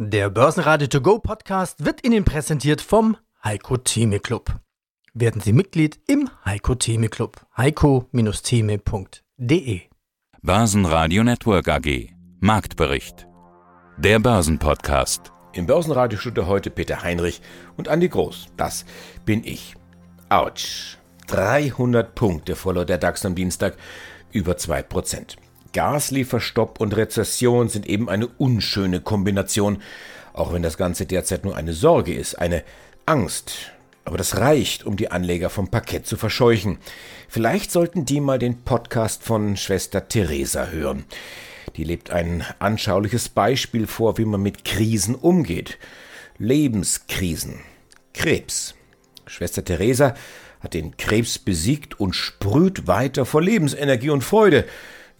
Der Börsenradio To Go Podcast wird Ihnen präsentiert vom Heiko Theme Club. Werden Sie Mitglied im Heiko Theme Club. heiko-theme.de Börsenradio Network AG Marktbericht Der Börsenpodcast Im Börsenradiostudio heute Peter Heinrich und Andi Groß. Das bin ich. Autsch. 300 Punkte verlor der DAX am Dienstag, über 2%. Gaslieferstopp und Rezession sind eben eine unschöne Kombination, auch wenn das Ganze derzeit nur eine Sorge ist, eine Angst. Aber das reicht, um die Anleger vom Parkett zu verscheuchen. Vielleicht sollten die mal den Podcast von Schwester Theresa hören. Die lebt ein anschauliches Beispiel vor, wie man mit Krisen umgeht. Lebenskrisen. Krebs. Schwester Theresa hat den Krebs besiegt und sprüht weiter vor Lebensenergie und Freude.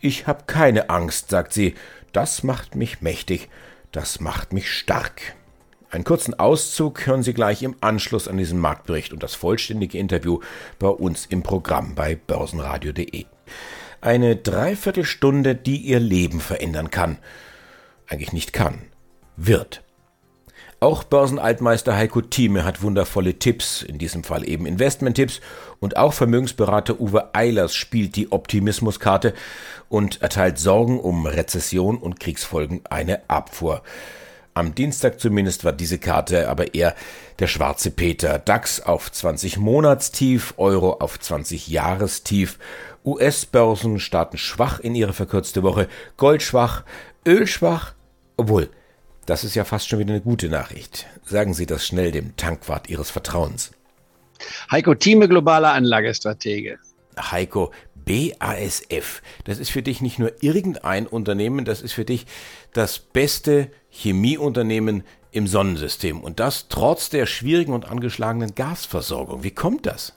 Ich habe keine Angst, sagt sie. Das macht mich mächtig, das macht mich stark. Einen kurzen Auszug hören Sie gleich im Anschluss an diesen Marktbericht und das vollständige Interview bei uns im Programm bei börsenradio.de. Eine Dreiviertelstunde, die Ihr Leben verändern kann. Eigentlich nicht kann, wird. Auch Börsenaltmeister Heiko Thieme hat wundervolle Tipps, in diesem Fall eben Investmenttipps, und auch Vermögensberater Uwe Eilers spielt die Optimismuskarte und erteilt Sorgen um Rezession und Kriegsfolgen eine Abfuhr. Am Dienstag zumindest war diese Karte aber eher der schwarze Peter. DAX auf 20 Monatstief, Euro auf 20 Jahrestief. US-Börsen starten schwach in ihre verkürzte Woche, Gold schwach, Öl schwach, obwohl das ist ja fast schon wieder eine gute Nachricht. Sagen Sie das schnell dem Tankwart Ihres Vertrauens. Heiko Thieme, globaler Anlagestratege. Heiko, BASF, das ist für dich nicht nur irgendein Unternehmen, das ist für dich das beste Chemieunternehmen im Sonnensystem. Und das trotz der schwierigen und angeschlagenen Gasversorgung. Wie kommt das?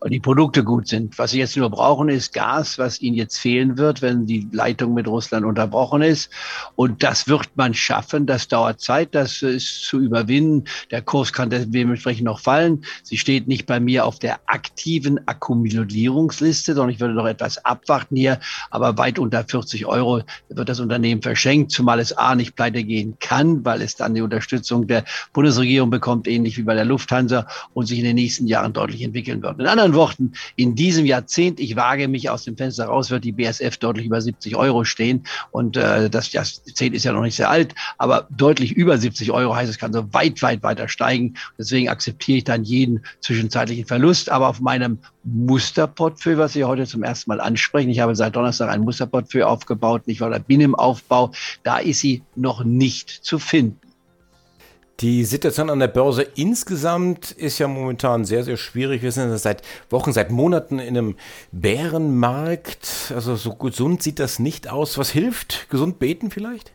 Weil die Produkte gut sind. Was sie jetzt nur brauchen, ist Gas, was ihnen jetzt fehlen wird, wenn die Leitung mit Russland unterbrochen ist. Und das wird man schaffen. Das dauert Zeit, das ist zu überwinden. Der Kurs kann dementsprechend noch fallen. Sie steht nicht bei mir auf der aktiven Akkumulierungsliste, sondern ich würde noch etwas abwarten hier. Aber weit unter 40 Euro wird das Unternehmen verschenkt, zumal es A nicht pleite gehen kann, weil es dann die Unterstützung der Bundesregierung bekommt, ähnlich wie bei der Lufthansa und sich in den nächsten Jahren deutlich entwickeln wird. In anderen Worten, in diesem Jahrzehnt, ich wage mich aus dem Fenster raus, wird die BSF deutlich über 70 Euro stehen. Und äh, das Jahrzehnt ist ja noch nicht sehr alt, aber deutlich über 70 Euro heißt, es kann so weit, weit weiter steigen. Deswegen akzeptiere ich dann jeden zwischenzeitlichen Verlust. Aber auf meinem Musterportfolio, was Sie heute zum ersten Mal ansprechen, ich habe seit Donnerstag ein Musterportfolio aufgebaut, nicht wahr, oder bin im Aufbau, da ist sie noch nicht zu finden. Die Situation an der Börse insgesamt ist ja momentan sehr, sehr schwierig. Wir sind seit Wochen, seit Monaten in einem Bärenmarkt. Also so gesund sieht das nicht aus. Was hilft? Gesund beten vielleicht?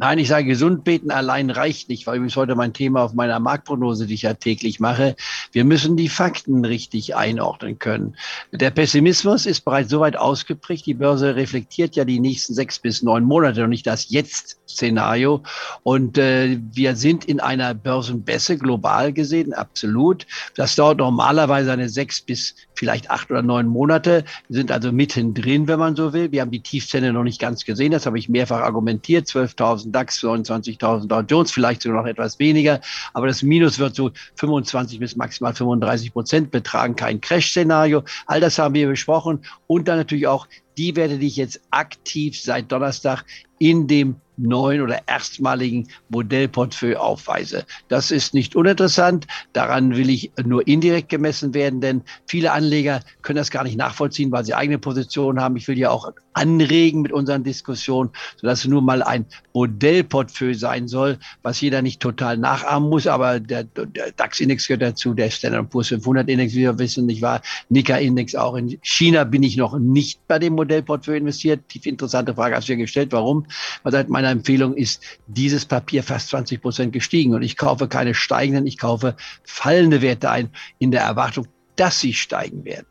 Nein, ich sage, gesund beten allein reicht nicht, weil übrigens heute mein Thema auf meiner Marktprognose, die ich ja täglich mache. Wir müssen die Fakten richtig einordnen können. Der Pessimismus ist bereits so weit ausgeprägt. Die Börse reflektiert ja die nächsten sechs bis neun Monate und nicht das Jetzt-Szenario. Und äh, wir sind in einer Börsenbässe global gesehen, absolut. Das dauert normalerweise eine sechs bis vielleicht acht oder neun Monate. Wir sind also mittendrin, wenn man so will. Wir haben die Tiefzähne noch nicht ganz gesehen. Das habe ich mehrfach argumentiert. 12.000 DAX, 29.000 Dow Jones, vielleicht sogar noch etwas weniger. Aber das Minus wird so 25 bis maximal 35 Prozent betragen. Kein Crash-Szenario. All das haben wir besprochen. Und dann natürlich auch die Werte, die ich jetzt aktiv seit Donnerstag in dem neuen oder erstmaligen Modellportfolio aufweise. Das ist nicht uninteressant. Daran will ich nur indirekt gemessen werden, denn viele Anleger können das gar nicht nachvollziehen, weil sie eigene Positionen haben. Ich will ja auch anregen mit unseren Diskussionen, sodass es nur mal ein Modellportfolio sein soll, was jeder nicht total nachahmen muss. Aber der, der DAX-Index gehört dazu, der Standard Poor's 500-Index, wie wir wissen, nicht wahr? Nika-Index auch. In China bin ich noch nicht bei dem Modellportfolio investiert. Tief interessante Frage hast du ja gestellt. Warum? Weil seit meiner Empfehlung ist dieses Papier fast 20 Prozent gestiegen. Und ich kaufe keine steigenden, ich kaufe fallende Werte ein in der Erwartung, dass sie steigen werden.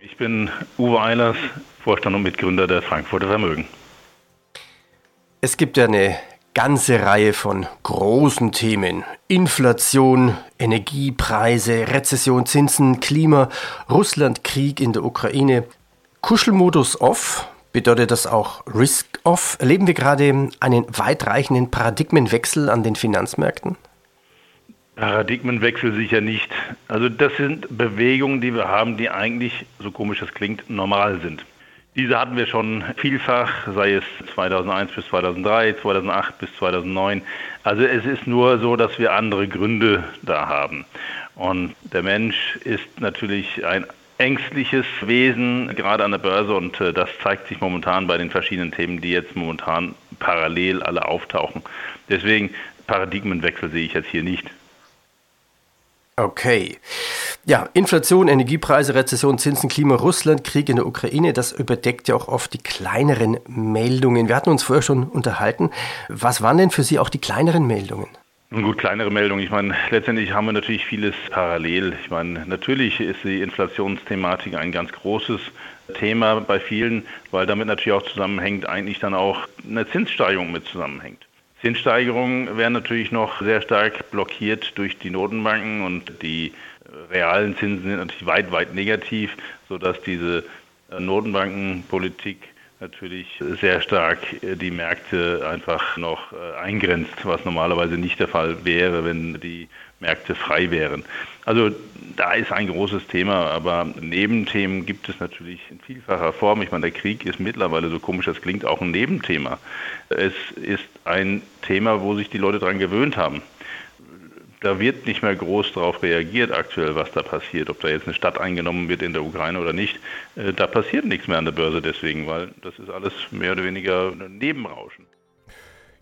Ich bin Uwe Eilers, Vorstand und Mitgründer der Frankfurter Vermögen. Es gibt ja eine ganze Reihe von großen Themen. Inflation, Energiepreise, Rezession, Zinsen, Klima, Russland, Krieg in der Ukraine. Kuschelmodus off Bedeutet das auch Risk-Off? Erleben wir gerade einen weitreichenden Paradigmenwechsel an den Finanzmärkten? Paradigmenwechsel sicher nicht. Also das sind Bewegungen, die wir haben, die eigentlich, so komisch das klingt, normal sind. Diese hatten wir schon vielfach, sei es 2001 bis 2003, 2008 bis 2009. Also es ist nur so, dass wir andere Gründe da haben. Und der Mensch ist natürlich ein ängstliches Wesen, gerade an der Börse. Und äh, das zeigt sich momentan bei den verschiedenen Themen, die jetzt momentan parallel alle auftauchen. Deswegen Paradigmenwechsel sehe ich jetzt hier nicht. Okay. Ja, Inflation, Energiepreise, Rezession, Zinsen, Klima, Russland, Krieg in der Ukraine, das überdeckt ja auch oft die kleineren Meldungen. Wir hatten uns vorher schon unterhalten. Was waren denn für Sie auch die kleineren Meldungen? Gut, kleinere Meldungen. Ich meine, letztendlich haben wir natürlich vieles parallel. Ich meine, natürlich ist die Inflationsthematik ein ganz großes Thema bei vielen, weil damit natürlich auch zusammenhängt, eigentlich dann auch eine Zinssteigerung mit zusammenhängt. Zinssteigerungen werden natürlich noch sehr stark blockiert durch die Notenbanken und die realen Zinsen sind natürlich weit, weit negativ, sodass diese Notenbankenpolitik natürlich sehr stark äh, die Märkte einfach noch äh, eingrenzt, was normalerweise nicht der Fall wäre, wenn die Märkte frei wären. Also da ist ein großes Thema, aber Nebenthemen gibt es natürlich in vielfacher Form. Ich meine, der Krieg ist mittlerweile, so komisch das klingt, auch ein Nebenthema. Es ist ein Thema, wo sich die Leute daran gewöhnt haben da wird nicht mehr groß darauf reagiert aktuell, was da passiert. Ob da jetzt eine Stadt eingenommen wird in der Ukraine oder nicht, äh, da passiert nichts mehr an der Börse deswegen, weil das ist alles mehr oder weniger ein Nebenrauschen.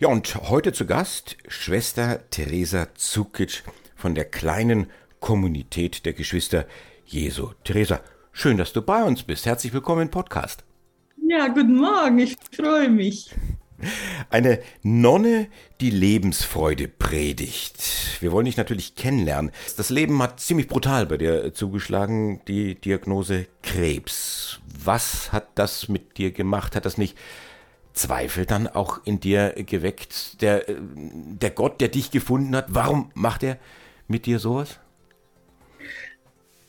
Ja, und heute zu Gast Schwester Theresa Zukic von der kleinen Kommunität der Geschwister Jesu. Theresa, schön, dass du bei uns bist. Herzlich willkommen im Podcast. Ja, guten Morgen, ich freue mich. Eine Nonne, die Lebensfreude predigt. Wir wollen dich natürlich kennenlernen. Das Leben hat ziemlich brutal bei dir zugeschlagen, die Diagnose Krebs. Was hat das mit dir gemacht? Hat das nicht Zweifel dann auch in dir geweckt? Der, der Gott, der dich gefunden hat, warum macht er mit dir sowas?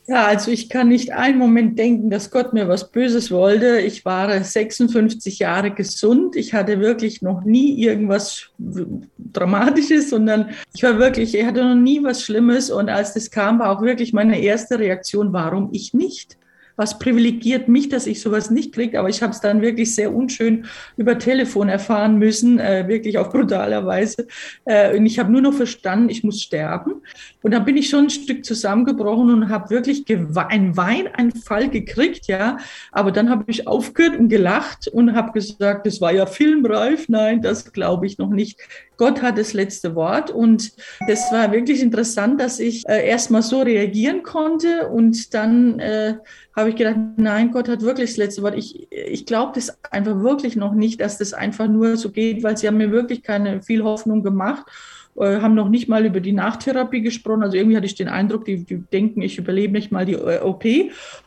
Ja, also ich kann nicht einen Moment denken, dass Gott mir was Böses wollte. Ich war 56 Jahre gesund. Ich hatte wirklich noch nie irgendwas Dramatisches, sondern ich war wirklich, ich hatte noch nie was Schlimmes. Und als das kam, war auch wirklich meine erste Reaktion, warum ich nicht? Was privilegiert mich, dass ich sowas nicht kriege, aber ich habe es dann wirklich sehr unschön über Telefon erfahren müssen, äh, wirklich auf brutaler Weise. Äh, und ich habe nur noch verstanden, ich muss sterben. Und dann bin ich schon ein Stück zusammengebrochen und habe wirklich einen Weineinfall gekriegt, ja. Aber dann habe ich aufgehört und gelacht und habe gesagt, das war ja filmreif. Nein, das glaube ich noch nicht. Gott hat das letzte Wort. Und das war wirklich interessant, dass ich äh, erstmal so reagieren konnte und dann äh, habe ich gedacht, nein, Gott hat wirklich das letzte Wort. Ich, ich glaube das einfach wirklich noch nicht, dass das einfach nur so geht, weil sie haben mir wirklich keine viel Hoffnung gemacht. Äh, haben noch nicht mal über die Nachtherapie gesprochen. Also irgendwie hatte ich den Eindruck, die, die denken, ich überlebe nicht mal die äh, OP.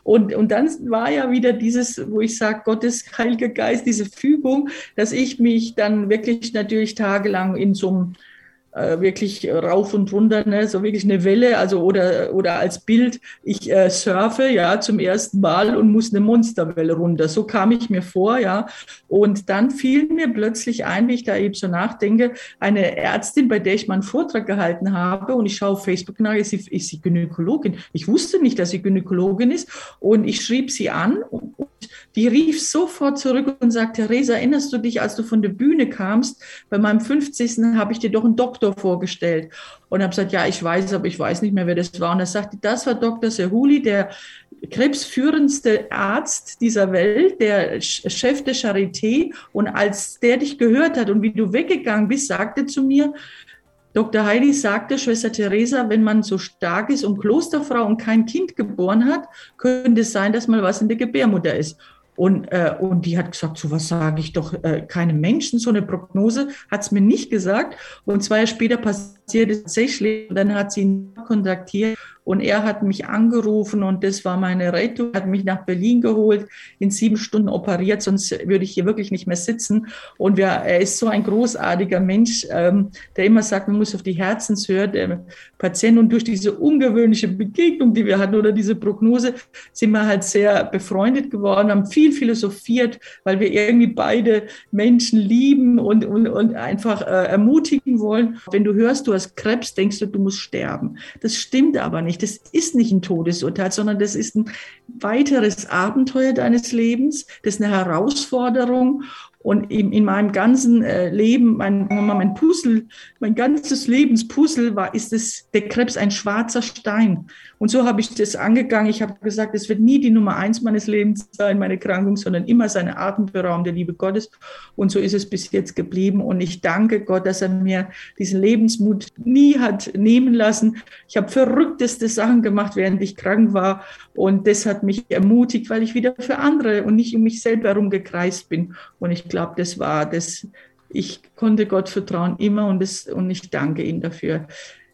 Und, und dann war ja wieder dieses, wo ich sage, Gottes Heiliger Geist, diese Fügung, dass ich mich dann wirklich natürlich tagelang in so einem äh, wirklich rauf und runter, ne? so wirklich eine Welle, also oder, oder als Bild, ich äh, surfe ja zum ersten Mal und muss eine Monsterwelle runter. So kam ich mir vor, ja. Und dann fiel mir plötzlich ein, wie ich da eben so nachdenke, eine Ärztin, bei der ich mal einen Vortrag gehalten habe und ich schaue auf Facebook nach, ist sie, ist sie Gynäkologin. Ich wusste nicht, dass sie Gynäkologin ist und ich schrieb sie an und, und die rief sofort zurück und sagte, Theresa, erinnerst du dich, als du von der Bühne kamst? Bei meinem 50. habe ich dir doch einen Doktor vorgestellt. Und habe gesagt, ja, ich weiß, aber ich weiß nicht mehr, wer das war. Und er sagte, das war Dr. Sehuli, der krebsführendste Arzt dieser Welt, der Chef der Charité. Und als der dich gehört hat und wie du weggegangen bist, sagte zu mir, Dr. Heidi sagte, Schwester Theresa, wenn man so stark ist und Klosterfrau und kein Kind geboren hat, könnte es sein, dass mal was in der Gebärmutter ist. Und, äh, und die hat gesagt, so was sage ich doch äh, keinem Menschen, so eine Prognose hat es mir nicht gesagt. Und zwei Jahre später passiert es tatsächlich. Dann hat sie ihn kontaktiert Und er hat mich angerufen und das war meine Rettung, hat mich nach Berlin geholt, in sieben Stunden operiert, sonst würde ich hier wirklich nicht mehr sitzen. Und wir, er ist so ein großartiger Mensch, ähm, der immer sagt, man muss auf die Herzenshöhe der Patienten. Und durch diese ungewöhnliche Begegnung, die wir hatten oder diese Prognose, sind wir halt sehr befreundet geworden, haben viel philosophiert, weil wir irgendwie beide Menschen lieben und, und, und einfach äh, ermutigen wollen. Wenn du hörst, du hast Krebs, denkst du, du musst sterben. Das stimmt aber nicht. Das ist nicht ein Todesurteil, sondern das ist ein weiteres Abenteuer deines Lebens. Das ist eine Herausforderung. Und in, in meinem ganzen äh, Leben, mein, mein Puzzle, mein ganzes Lebenspuzzle war, ist es, der Krebs ein schwarzer Stein. Und so habe ich das angegangen. Ich habe gesagt, es wird nie die Nummer eins meines Lebens sein, meine Erkrankung, sondern immer seine Atemberaum der Liebe Gottes. Und so ist es bis jetzt geblieben. Und ich danke Gott, dass er mir diesen Lebensmut nie hat nehmen lassen. Ich habe verrückteste Sachen gemacht, während ich krank war. Und das hat mich ermutigt, weil ich wieder für andere und nicht um mich selber herumgekreist bin. Und ich glaube, das war das. Ich konnte Gott vertrauen immer und, das, und ich danke ihm dafür.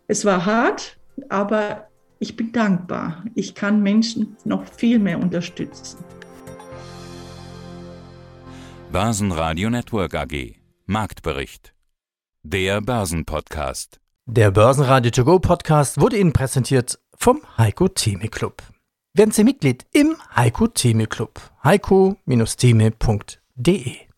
Es war hart, aber ich bin dankbar. Ich kann Menschen noch viel mehr unterstützen. Börsenradio Network AG. Marktbericht. Der Börsenpodcast. Der Börsenradio To Go Podcast wurde Ihnen präsentiert vom Heiko Theme Club. Werden Sie Mitglied im Heiko Theme Club. heiko-theme.de